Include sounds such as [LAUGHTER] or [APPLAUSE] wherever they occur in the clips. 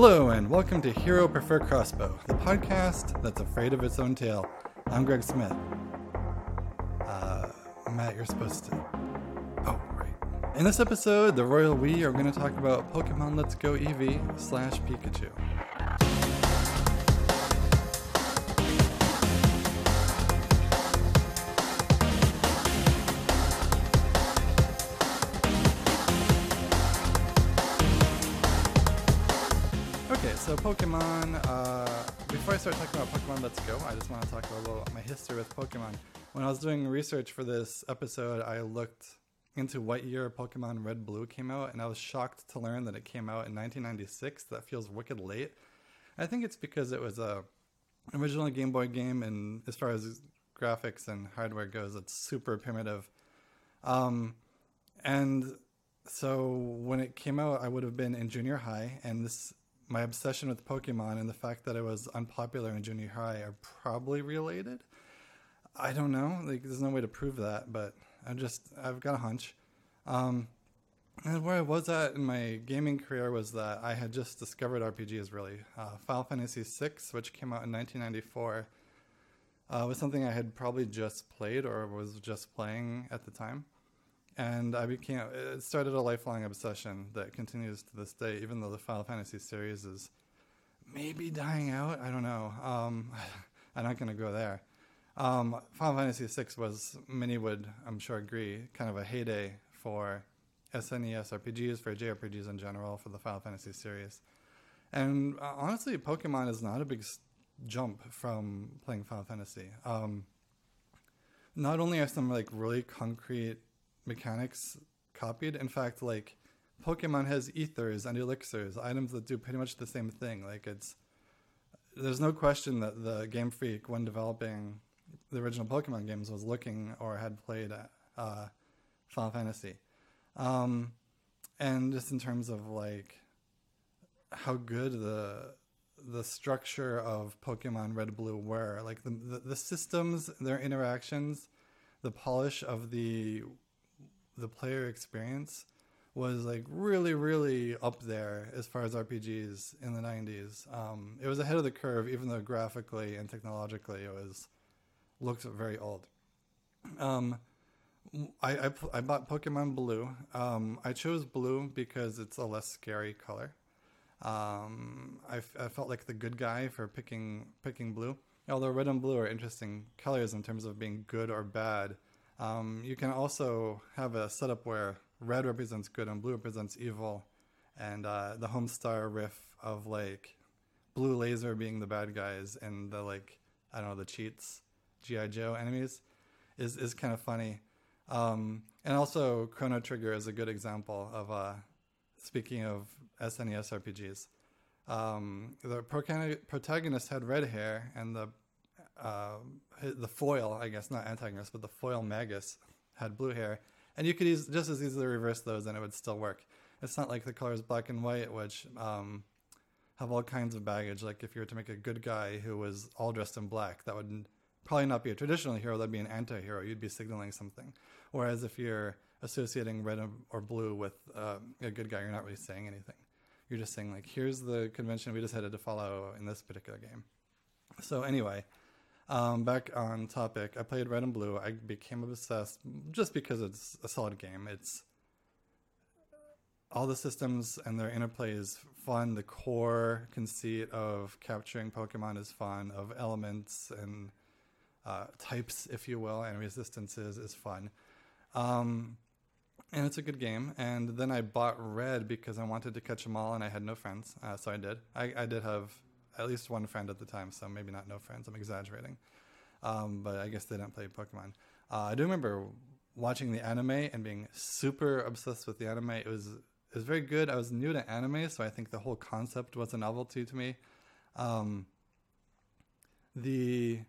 Hello, and welcome to Hero Prefer Crossbow, the podcast that's afraid of its own tail. I'm Greg Smith. Uh, Matt, you're supposed to. Oh, right. In this episode, the Royal We are going to talk about Pokemon Let's Go Eevee slash Pikachu. I start talking about Pokemon Let's Go, I just want to talk a little about my history with Pokemon. When I was doing research for this episode, I looked into what year Pokemon Red Blue came out, and I was shocked to learn that it came out in 1996. That feels wicked late. I think it's because it was a original Game Boy game, and as far as graphics and hardware goes, it's super primitive. Um, and so when it came out, I would have been in junior high, and this my obsession with Pokemon and the fact that it was unpopular in junior high are probably related. I don't know. Like, there's no way to prove that, but I just I've got a hunch. Um, and where I was at in my gaming career was that I had just discovered RPGs. Really, uh, Final Fantasy VI, which came out in 1994, uh, was something I had probably just played or was just playing at the time and I became it started a lifelong obsession that continues to this day, even though the Final Fantasy series is maybe dying out. I don't know. Um, [LAUGHS] I'm not going to go there. Um, Final Fantasy VI was many would I'm sure agree kind of a heyday for SNES RPGs for JRPGs in general for the Final Fantasy series, and uh, honestly, Pokemon is not a big jump from playing Final Fantasy. Um, not only are some like really concrete mechanics copied. In fact, like Pokemon has ethers and elixirs, items that do pretty much the same thing. Like it's there's no question that the Game Freak, when developing the original Pokemon games, was looking or had played uh, Final Fantasy. Um, and just in terms of like how good the the structure of Pokemon Red Blue were, like the, the the systems, their interactions, the polish of the the player experience was like really, really up there as far as RPGs in the 90s. Um, it was ahead of the curve, even though graphically and technologically it was looked very old. Um, I, I, I bought Pokemon Blue. Um, I chose blue because it's a less scary color. Um, I, I felt like the good guy for picking picking blue. Although red and blue are interesting colors in terms of being good or bad. Um, you can also have a setup where red represents good and blue represents evil, and uh, the Homestar riff of like blue laser being the bad guys and the like I don't know the cheats GI Joe enemies is is kind of funny. Um, and also Chrono Trigger is a good example of uh, speaking of SNES RPGs. Um, the protagonist had red hair, and the uh, the foil, I guess, not antagonist, but the foil Magus had blue hair, and you could eas- just as easily reverse those, and it would still work. It's not like the colors black and white, which um, have all kinds of baggage. Like if you were to make a good guy who was all dressed in black, that would probably not be a traditional hero. That'd be an anti-hero. You'd be signaling something. Whereas if you're associating red or blue with uh, a good guy, you're not really saying anything. You're just saying like, here's the convention we decided to follow in this particular game. So anyway, um, back on topic, I played Red and Blue. I became obsessed just because it's a solid game. It's all the systems and their interplay is fun. The core conceit of capturing Pokemon is fun. Of elements and uh, types, if you will, and resistances is fun. Um, and it's a good game. And then I bought Red because I wanted to catch them all, and I had no friends, uh, so I did. I, I did have at least one friend at the time, so maybe not no friends. I'm exaggerating, um, but I guess they didn't play Pokemon. Uh, I do remember watching the anime and being super obsessed with the anime. It was it was very good. I was new to anime, so I think the whole concept was a novelty to me. Um, the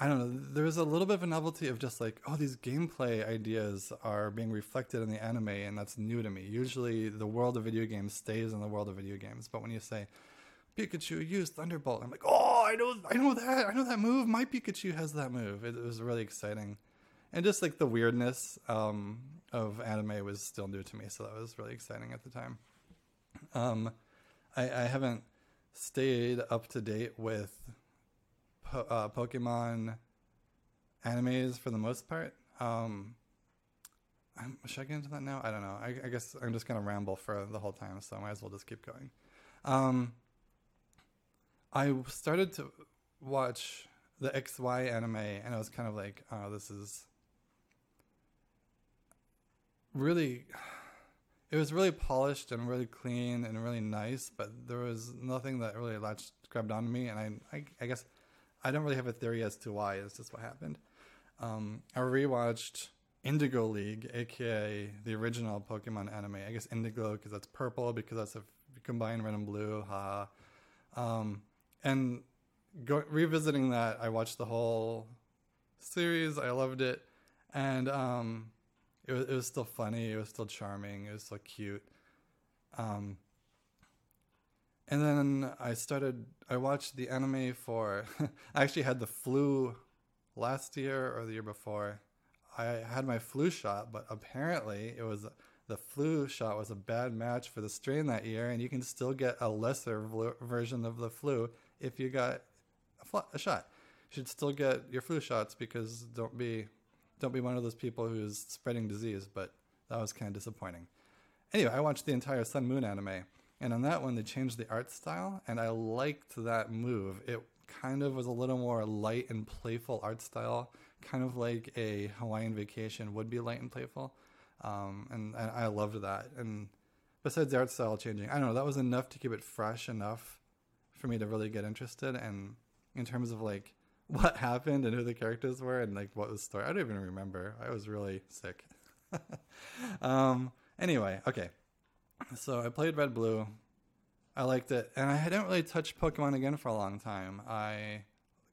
I don't know. There was a little bit of a novelty of just like, oh, these gameplay ideas are being reflected in the anime, and that's new to me. Usually, the world of video games stays in the world of video games, but when you say Pikachu used Thunderbolt, I'm like, oh, I know, I know that, I know that move. My Pikachu has that move. It, it was really exciting, and just like the weirdness um, of anime was still new to me, so that was really exciting at the time. Um, I, I haven't stayed up to date with po- uh, Pokemon animes for the most part. Um, I'm, should I get into that now? I don't know. I, I guess I'm just gonna ramble for the whole time, so I might as well just keep going. Um, I started to watch the XY anime, and I was kind of like, "Oh, this is really." It was really polished and really clean and really nice, but there was nothing that really latched grabbed onto me, and I, I, I guess I don't really have a theory as to why. It's just what happened. Um, I rewatched Indigo League, aka the original Pokemon anime. I guess Indigo because that's purple because that's a combined red and blue. Ha. Um, and go, revisiting that, I watched the whole series. I loved it, and um, it was it was still funny. It was still charming. It was still cute. Um, and then I started. I watched the anime for. [LAUGHS] I actually had the flu last year or the year before. I had my flu shot, but apparently it was the flu shot was a bad match for the strain that year, and you can still get a lesser version of the flu if you got a, fl- a shot. You should still get your flu shots because don't be don't be one of those people who's spreading disease. But that was kind of disappointing. Anyway, I watched the entire Sun Moon anime, and on that one they changed the art style, and I liked that move. It kind of was a little more light and playful art style, kind of like a Hawaiian vacation would be light and playful. Um, and, and I loved that. And besides the art style changing, I don't know, that was enough to keep it fresh enough for me to really get interested. And in terms of like [LAUGHS] what happened and who the characters were and like what was the story, I don't even remember. I was really sick. [LAUGHS] um, anyway, okay. So I played Red Blue. I liked it, and I hadn't really touched Pokemon again for a long time. I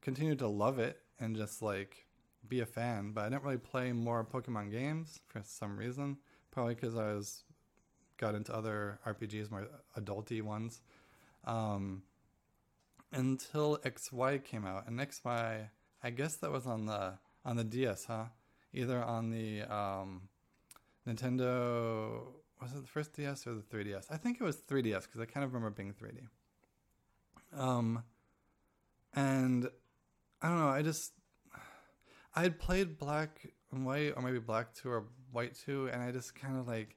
continued to love it and just like be a fan, but I didn't really play more Pokemon games for some reason. Probably because I was got into other RPGs, more adulty ones. Um, until XY came out, and XY, I guess that was on the on the DS, huh? Either on the um, Nintendo was it the first DS or the 3DS? I think it was 3DS because I kind of remember being 3D. Um, and I don't know. I just I had played Black and White, or maybe Black Two or White Two, and I just kind of like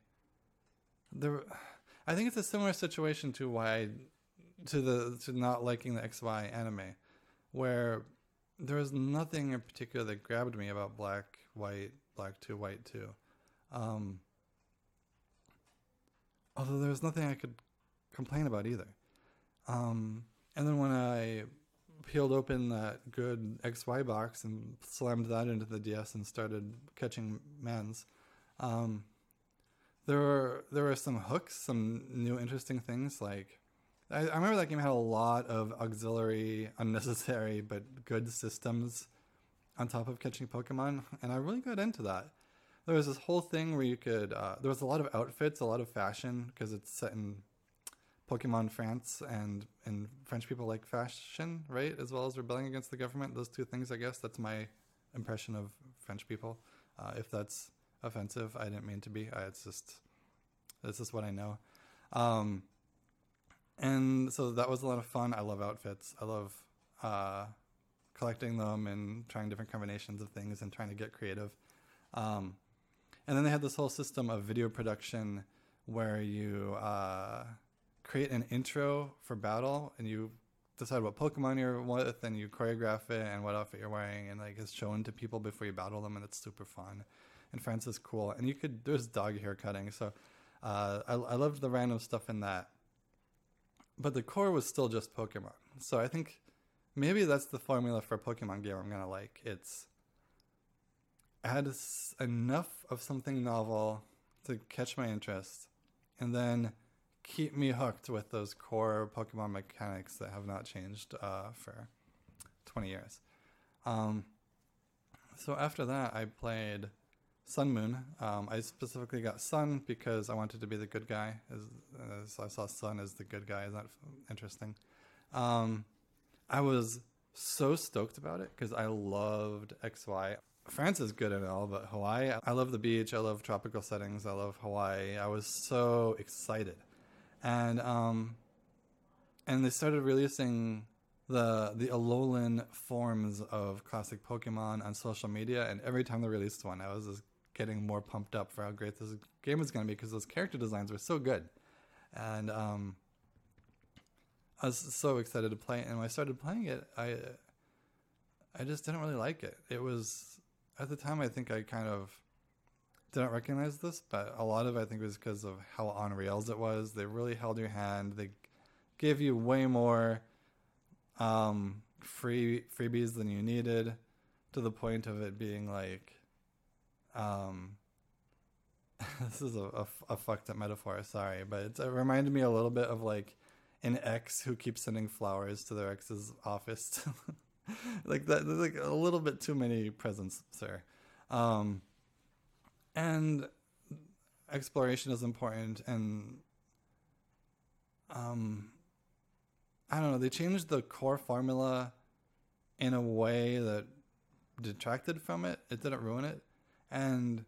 there. I think it's a similar situation to why to the to not liking the XY anime, where there was nothing in particular that grabbed me about Black, White, Black Two, White Two. Um, although there was nothing I could complain about either. Um, and then when I peeled open that good XY box and slammed that into the DS and started catching men's, um, there were there were some hooks, some new interesting things. Like I, I remember that game had a lot of auxiliary, unnecessary but good systems on top of catching Pokemon, and I really got into that. There was this whole thing where you could uh, there was a lot of outfits a lot of fashion because it's set in pokemon france and and french people like fashion right as well as rebelling against the government those two things i guess. That's my impression of french people. Uh, if that's offensive i didn't mean to be. I, it's just this is what i know. Um, and so that was a lot of fun i love outfits i love uh, collecting them and trying different combinations of things and trying to get creative um, and then they had this whole system of video production where you uh, create an intro for battle and you decide what Pokemon you're with and you choreograph it and what outfit you're wearing and like it's shown to people before you battle them and it's super fun. And France is cool. And you could there's dog hair cutting, so uh, I, I loved the random stuff in that. But the core was still just Pokemon. So I think maybe that's the formula for a Pokemon game I'm gonna like. It's add enough of something novel to catch my interest, and then keep me hooked with those core Pokemon mechanics that have not changed uh, for 20 years. Um, so after that, I played Sun Moon. Um, I specifically got Sun because I wanted to be the good guy. As, as I saw Sun as the good guy. Is that interesting? Um, I was so stoked about it because I loved XY. France is good and all, but Hawaii, I love the beach. I love tropical settings. I love Hawaii. I was so excited. And um, and they started releasing the the Alolan forms of classic Pokemon on social media, and every time they released one, I was just getting more pumped up for how great this game was going to be because those character designs were so good, and um, I was so excited to play it. And when I started playing it, I I just didn't really like it. It was at the time I think I kind of didn't recognize this, but a lot of it I think was because of how on rails it was. They really held your hand. They gave you way more um, free freebies than you needed, to the point of it being like, um, [LAUGHS] this is a, a, a, fucked up metaphor. Sorry, but it reminded me a little bit of like an ex who keeps sending flowers to their ex's office. [LAUGHS] like that, like a little bit too many presents, sir. Um, and exploration is important, and um, I don't know. They changed the core formula in a way that detracted from it. It didn't ruin it, and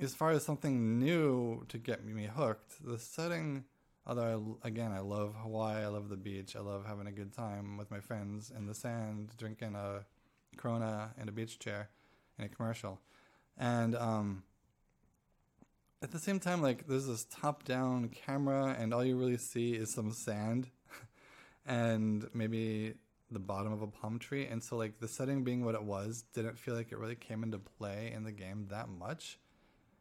as far as something new to get me hooked, the setting Although I, again, I love Hawaii. I love the beach. I love having a good time with my friends in the sand, drinking a Corona in a beach chair in a commercial, and um, at the same time, like there's this top-down camera, and all you really see is some sand, [LAUGHS] and maybe the bottom of a palm tree. And so, like the setting being what it was, didn't feel like it really came into play in the game that much,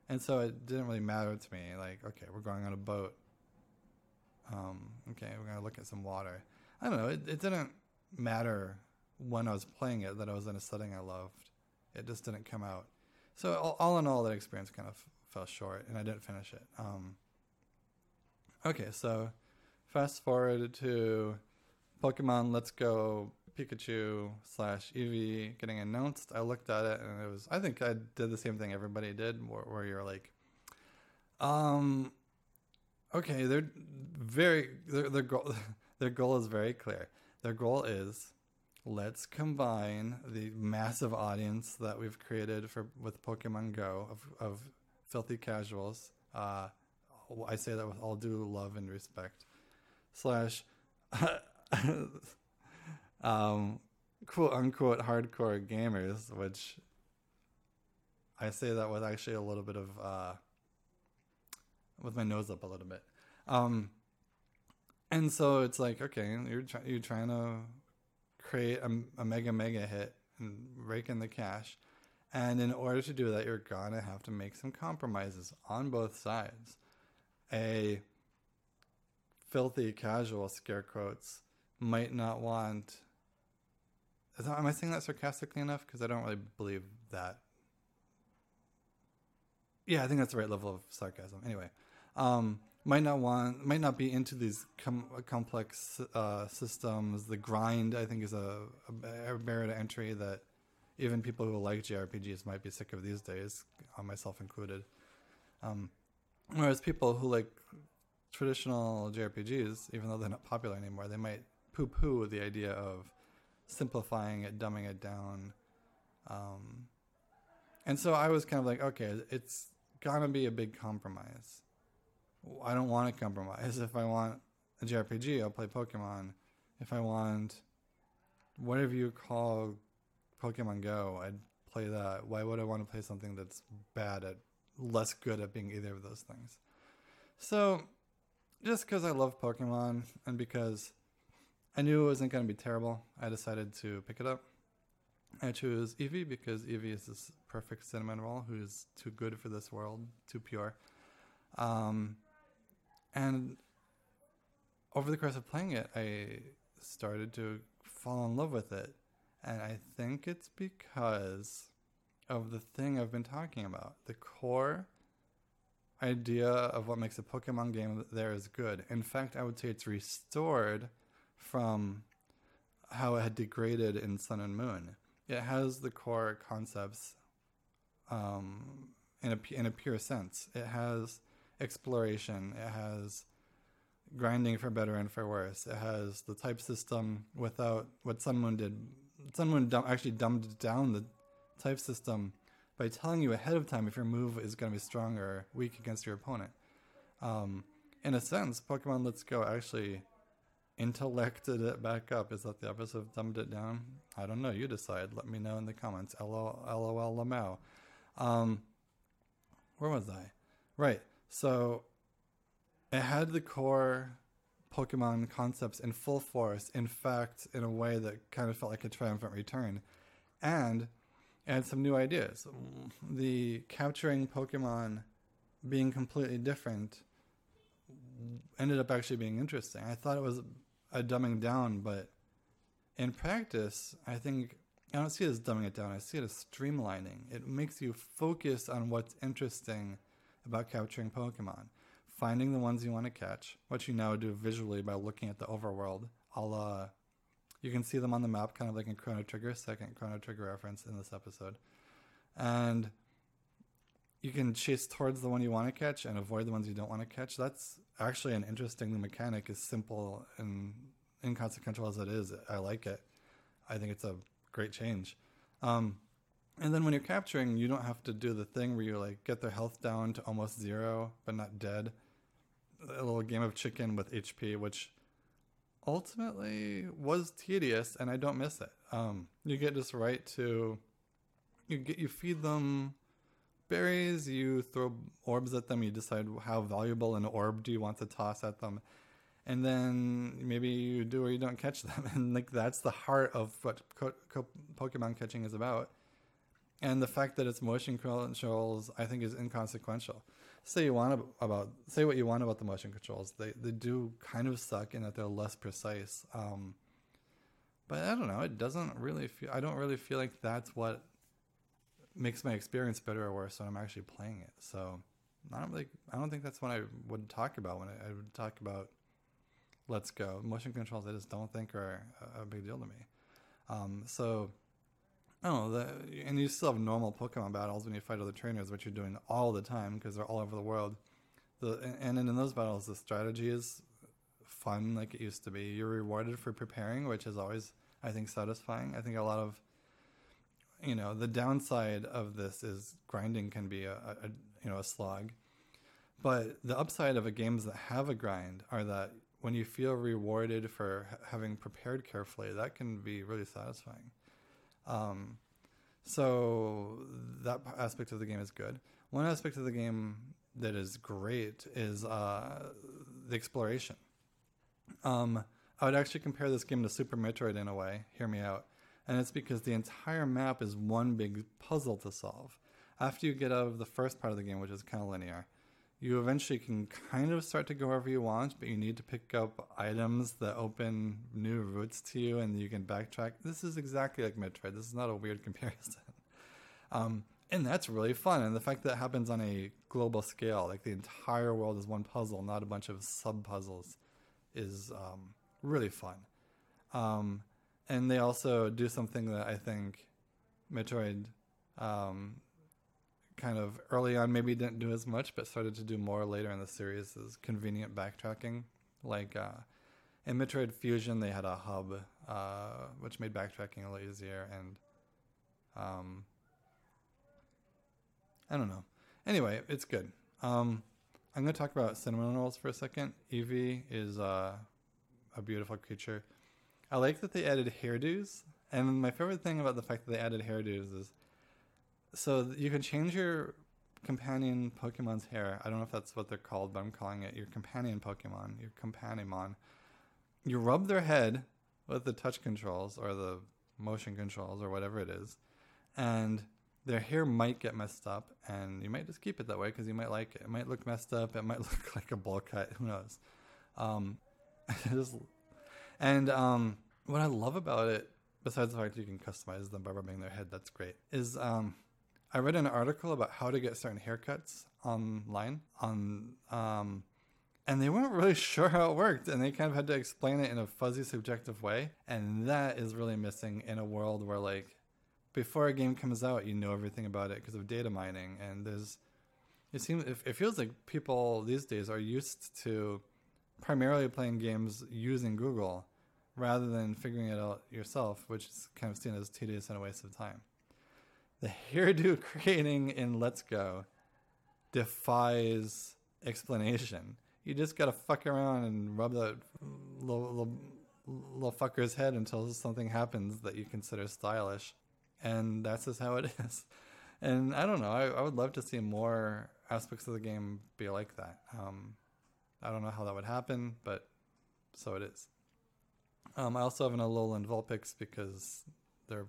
and so it didn't really matter to me. Like, okay, we're going on a boat um, okay, we're gonna look at some water. I don't know. It, it didn't matter when I was playing it that I was in a setting I loved. It just didn't come out. So all, all in all, that experience kind of fell short, and I didn't finish it. Um, okay, so fast forward to Pokemon Let's Go Pikachu slash Eevee getting announced. I looked at it and it was. I think I did the same thing everybody did, where, where you're like, um, okay, they're very their their goal [LAUGHS] their goal is very clear. Their goal is let's combine the massive audience that we've created for with Pokemon Go of of filthy casuals. Uh, I say that with all due love and respect. Slash, [LAUGHS] [LAUGHS] um, quote unquote hardcore gamers, which I say that with actually a little bit of uh, with my nose up a little bit. Um, and so it's like, okay, you're try- you're trying to create a, a mega mega hit and rake in the cash, and in order to do that, you're gonna have to make some compromises on both sides. A filthy casual scare quotes might not want. That, am I saying that sarcastically enough? Because I don't really believe that. Yeah, I think that's the right level of sarcasm. Anyway, um, might not want might not be into these com- complex uh, systems. The grind, I think, is a, a, barrier to entry that even people who like JRPGs might be sick of these days, uh, myself included. Um, whereas people who like traditional JRPGs, even though they're not popular anymore, they might poo-poo the idea of simplifying it, dumbing it down. Um, and so I was kind of like, okay, it's gonna be a big compromise I don't want to compromise. If I want a JRPG, I'll play Pokemon. If I want whatever you call Pokemon Go, I'd play that. Why would I want to play something that's bad at less good at being either of those things? So, just because I love Pokemon and because I knew it wasn't going to be terrible, I decided to pick it up. I chose Eevee because Eevee is this perfect cinnamon roll who's too good for this world, too pure. Um, and over the course of playing it, I started to fall in love with it. And I think it's because of the thing I've been talking about. The core idea of what makes a Pokemon game there is good. In fact, I would say it's restored from how it had degraded in Sun and Moon. It has the core concepts um, in a in a pure sense. It has exploration. It has grinding for better and for worse. It has the type system without what Sun Moon did. Sun Moon dum- actually dumbed down the type system by telling you ahead of time if your move is going to be strong or weak against your opponent. Um, in a sense, Pokemon Let's Go actually intellected it back up. Is that the episode dumbed it down? I don't know. You decide. Let me know in the comments. LOL, LOL Lamau. Um, where was I? Right. So it had the core Pokemon concepts in full force. In fact, in a way that kind of felt like a triumphant return. And it had some new ideas. The capturing Pokemon being completely different ended up actually being interesting. I thought it was a dumbing down, but in practice, I think I don't see it as dumbing it down. I see it as streamlining. It makes you focus on what's interesting about capturing Pokemon, finding the ones you want to catch, which you now do visually by looking at the overworld. I'll, uh, you can see them on the map, kind of like in Chrono Trigger, second Chrono Trigger reference in this episode. And you can chase towards the one you want to catch and avoid the ones you don't want to catch. That's actually an interesting mechanic, as simple and inconsequential as it is. I like it. I think it's a great change. Um, and then when you're capturing, you don't have to do the thing where you like get their health down to almost zero, but not dead. A little game of chicken with HP, which ultimately was tedious, and I don't miss it. Um, you get just right to you get you feed them berries, you throw orbs at them, you decide how valuable an orb do you want to toss at them, and then maybe you do or you don't catch them, [LAUGHS] and like that's the heart of what co- co- Pokemon catching is about. And the fact that it's motion controls, I think, is inconsequential. Say you want about say what you want about the motion controls. They they do kind of suck in that they're less precise. Um, but I don't know. It doesn't really feel. I don't really feel like that's what makes my experience better or worse when I'm actually playing it. So I don't really, I don't think that's what I would talk about when I, I would talk about Let's Go. Motion controls, I just don't think are a, big deal to me. Um, so Oh, the, and you still have normal Pokemon battles when you fight other trainers, which you're doing all the time because they're all over the world. The and, and in those battles, the strategy is fun like it used to be. You're rewarded for preparing, which is always, I think, satisfying. I think a lot of you know the downside of this is grinding can be a, a, you know a slog. But the upside of a games that have a grind are that when you feel rewarded for having prepared carefully that can be really satisfying. Um, so that aspect of the game is good. One aspect of the game that is great is uh, the exploration. Um, i would actually compare this game to super metroid in a way. Hear me out and it's because the entire map is one big puzzle to solve. After you get out of the first part of the game, which is kind of linear, you eventually can kind of start to go wherever you want, but you need to pick up items that open new routes to you and you can backtrack. This is exactly like Metroid. This is not a weird [LAUGHS] comparison. um, and that's really fun. And the fact that it happens on a global scale, like the entire world is one puzzle, not a bunch of sub puzzles, is um, really fun. Um, and they also do something that I think Metroid um, kind of early on maybe didn't do as much, but started to do more later in the series is convenient backtracking. Like uh, in Metroid Fusion, they had a hub uh, which made backtracking a lot easier, and um, I don't know. Anyway, it's good. Um, I'm going to talk about cinnamon rolls for a second. Eevee is uh, a beautiful creature. I like that they added hairdos, and my favorite thing about the fact that they added hairdos is so you can change your companion Pokemon's hair. I don't know if that's what they're called, but I'm calling it your companion Pokemon, your companionmon. You rub their head with the touch controls or the motion controls or whatever it is, and their hair might get messed up, and you might just keep it that way because you might like it. It might look messed up. It might [LAUGHS] look like a bowl cut. Who knows? Um, [LAUGHS] just and um, what I love about it, besides the fact that you can customize them by rubbing their head, that's great, is um, I read an article about how to get certain haircuts online on um, and they weren't really [LAUGHS] sure how it worked and they kind of had to explain it in a fuzzy subjective way and that is really missing in a world where like before a game comes out you know everything about it because of data mining and there's it seems it feels like people these days are used to primarily playing games using google rather than figuring it out yourself, which is kind of seen as tedious and a waste of time. The hairdo [LAUGHS] creating in Let's Go defies explanation. You just gotta fuck around and rub that little, little, little fucker's head until something happens that you consider stylish. And that's just how it [LAUGHS] is. And I don't know, I, I would love to see more aspects of the game be like that. Um, I don't know how that would happen, but so it is. Um, I also have an Alolan Vulpix because they're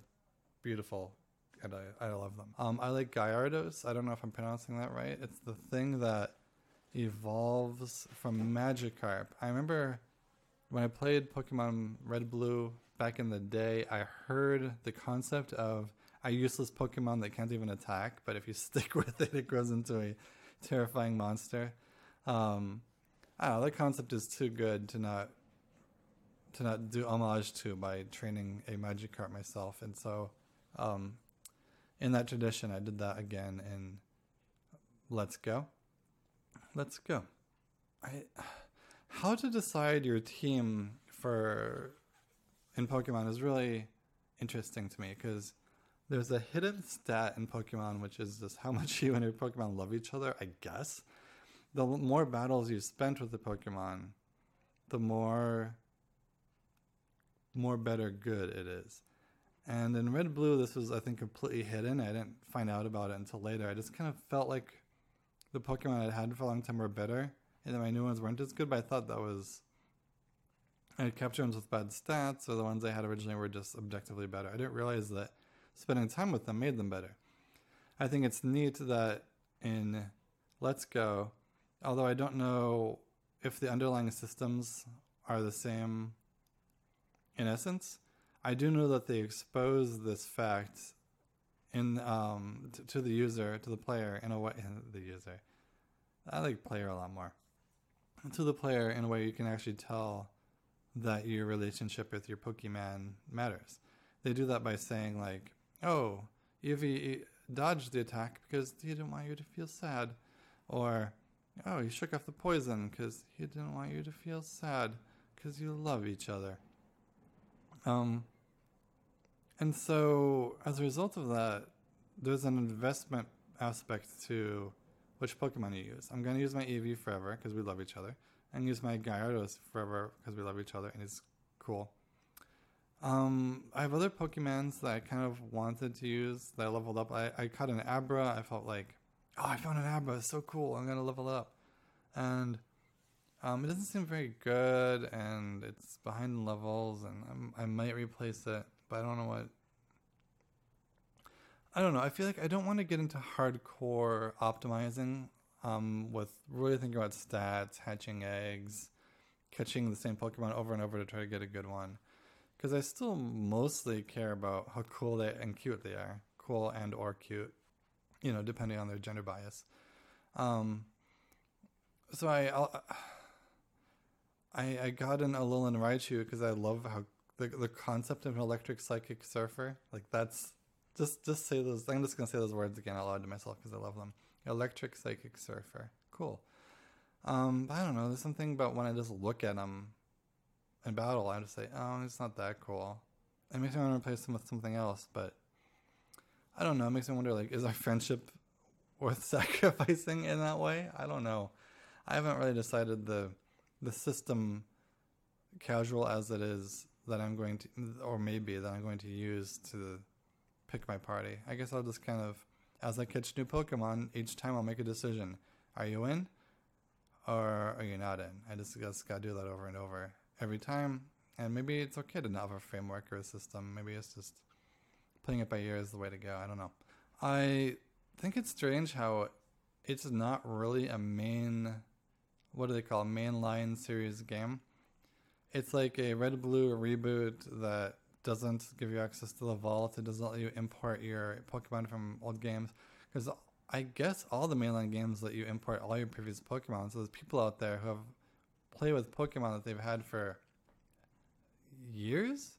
beautiful and I, I love them. Um, I like Gyarados. I don't know if I'm pronouncing that right. It's the thing that evolves from Magikarp. I remember when I played Pokemon Red Blue back in the day, I heard the concept of a useless Pokemon that can't even attack, but if you [LAUGHS] stick with it, it grows into a terrifying monster. Um, I don't know, that concept is too good to not to not do homage to by training a magic Magikarp myself, and so um, in that tradition, I did that again in Let's Go. Let's go. I how to decide your team for in Pokemon is really interesting to me because there's a hidden stat in Pokemon which is just how [LAUGHS] much you and your Pokemon love each other, I guess. The more battles you spent with the Pokemon, the more more better good it is. And in Red Blue, this was, I think, completely hidden. I didn't find out about it until later. I just kind of felt like the Pokemon I'd had for a long time were better, and then my new ones weren't as good, but I thought that was. I had captured ones with bad stats, or the ones I had originally were just objectively better. I didn't realize that spending time with them made them better. I think it's neat that in Let's Go, although I don't know if the underlying systems are the same in essence, I do know that they expose this fact in um, t- to the user, to the player in a way. [LAUGHS] The user, I like player a lot more. To the player in a way you can actually tell that your relationship with your Pokemon matters. They do that by saying like, "Oh, Eevee dodged the attack because he didn't want you to feel sad," or "Oh, he shook off the poison because he didn't want you to feel sad because you love each other." Um, and so, as a result of that, there's an investment aspect to which Pokemon you use. I'm going to use my Eevee forever because we love each other, and use my Gyarados forever because we love each other, and it's cool. Um, I have other Pokemons that I kind of wanted to use that I leveled up. I, I caught an Abra. I felt like, oh, I found an Abra. It's so cool. I'm going to level it up. And um, it doesn't seem very good, and it's behind levels, and I'm, i might replace it, but I don't know what. I don't know. I feel like I don't want to get into hardcore optimizing um, with really thinking about stats, hatching eggs, catching the same Pokemon over and over to try to get a good one. Because I still mostly care about how cool they and cute they are, cool and or cute, you know, depending on their gender bias. Um, so I, I'll, I, I got an Alolan Raichu because I love how the the concept of an electric psychic surfer like that's just just say those. I'm just gonna say those words again out loud to myself because I love them. Electric psychic surfer, cool. Um, I don't know. There's something about when I just look at them in battle, I just say, oh, it's not that cool. It makes me want to replace them with something else, but I don't know. It makes me wonder, like, is our friendship worth [LAUGHS] sacrificing in that way? I don't know. I haven't really decided the the system, casual as it is, that I'm going to, or maybe that I'm going to use to pick my party. I guess I'll just kind of, as I catch new Pokemon, each time I'll make a decision. Are you in? Or are you not in? I just, just gotta do that over and over every time. And maybe it's okay to not have a framework or a system. Maybe it's just playing it by ear is the way to go. I don't know. I think it's strange how it's not really a main what do they call mainline series game. It's like a Red Blue reboot that doesn't give you access to the vault. It doesn't let you import your Pokemon from old games because I guess all the mainline games let you import all your previous Pokemon. So there's people out there who have played with Pokemon that they've had for years,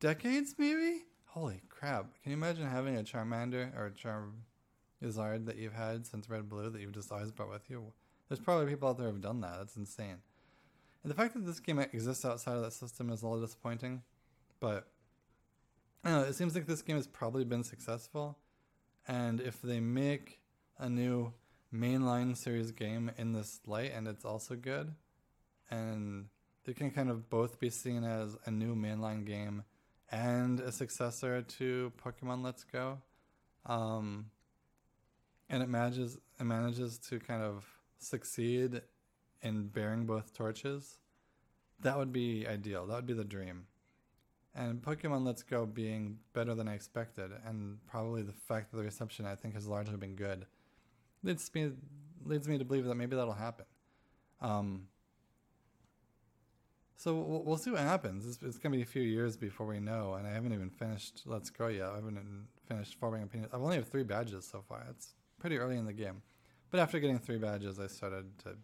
decades, maybe. Holy crap! Can you imagine having a Charmander or a Charizard that you've had since Red Blue that you've just always brought with you? There's probably people out there who've done that. That's insane. And the fact that this game exists outside of that system is a little disappointing. But I know, it seems like this game has probably been successful. And if they make a new mainline series game in this light, and it's also good. And it can kind of both be seen as a new mainline game and a successor to Pokemon Let's Go. Um, and it manages it manages to kind of succeed in bearing both torches. That would be ideal. That would be the dream. And Pokemon Let's Go being better than I expected, and probably the fact that the reception I think has largely been good, leads me leads me to believe that maybe that'll happen. Um, so we'll, we'll see what happens. It's, it's, gonna be a few years before we know, and I haven't even finished Let's Go yet. I haven't finished forming opinions. I've only have three badges so far. It's pretty early in the game, but after getting three badges, I started to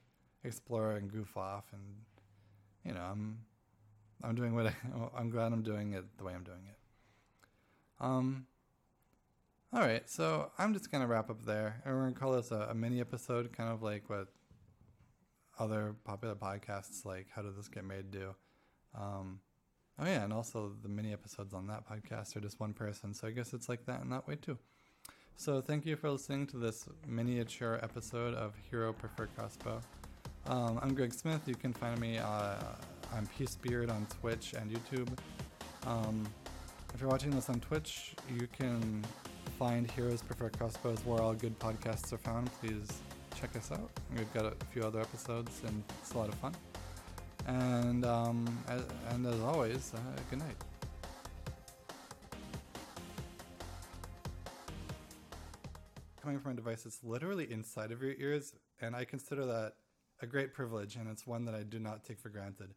explore and goof off, and you know, I'm I'm doing what I, [LAUGHS] I'm glad I'm doing it the way I'm doing it. Um. All right, so I'm just gonna wrap up there, and we're gonna call this a, a mini episode, kind of like what other popular podcasts like How Did This Get Made do. Um, oh yeah, and also the mini episodes on that podcast are just one person, so I guess it's like that in that way too. So thank you for listening to this miniature episode of Hero Prefer Crossbow. Um, I'm Greg Smith. You can find me. Uh, I'm Peacebeard on Twitch and YouTube. Um, if you're watching this on Twitch, you can find Heroes Prefer Crossbows where all good podcasts are found. Please check us out. We've got a few other episodes, and it's a lot of fun. And um, and as always, uh, good night. Coming from a device that's literally inside of your ears, and I consider that a great privilege, and it's one that I do not take for granted.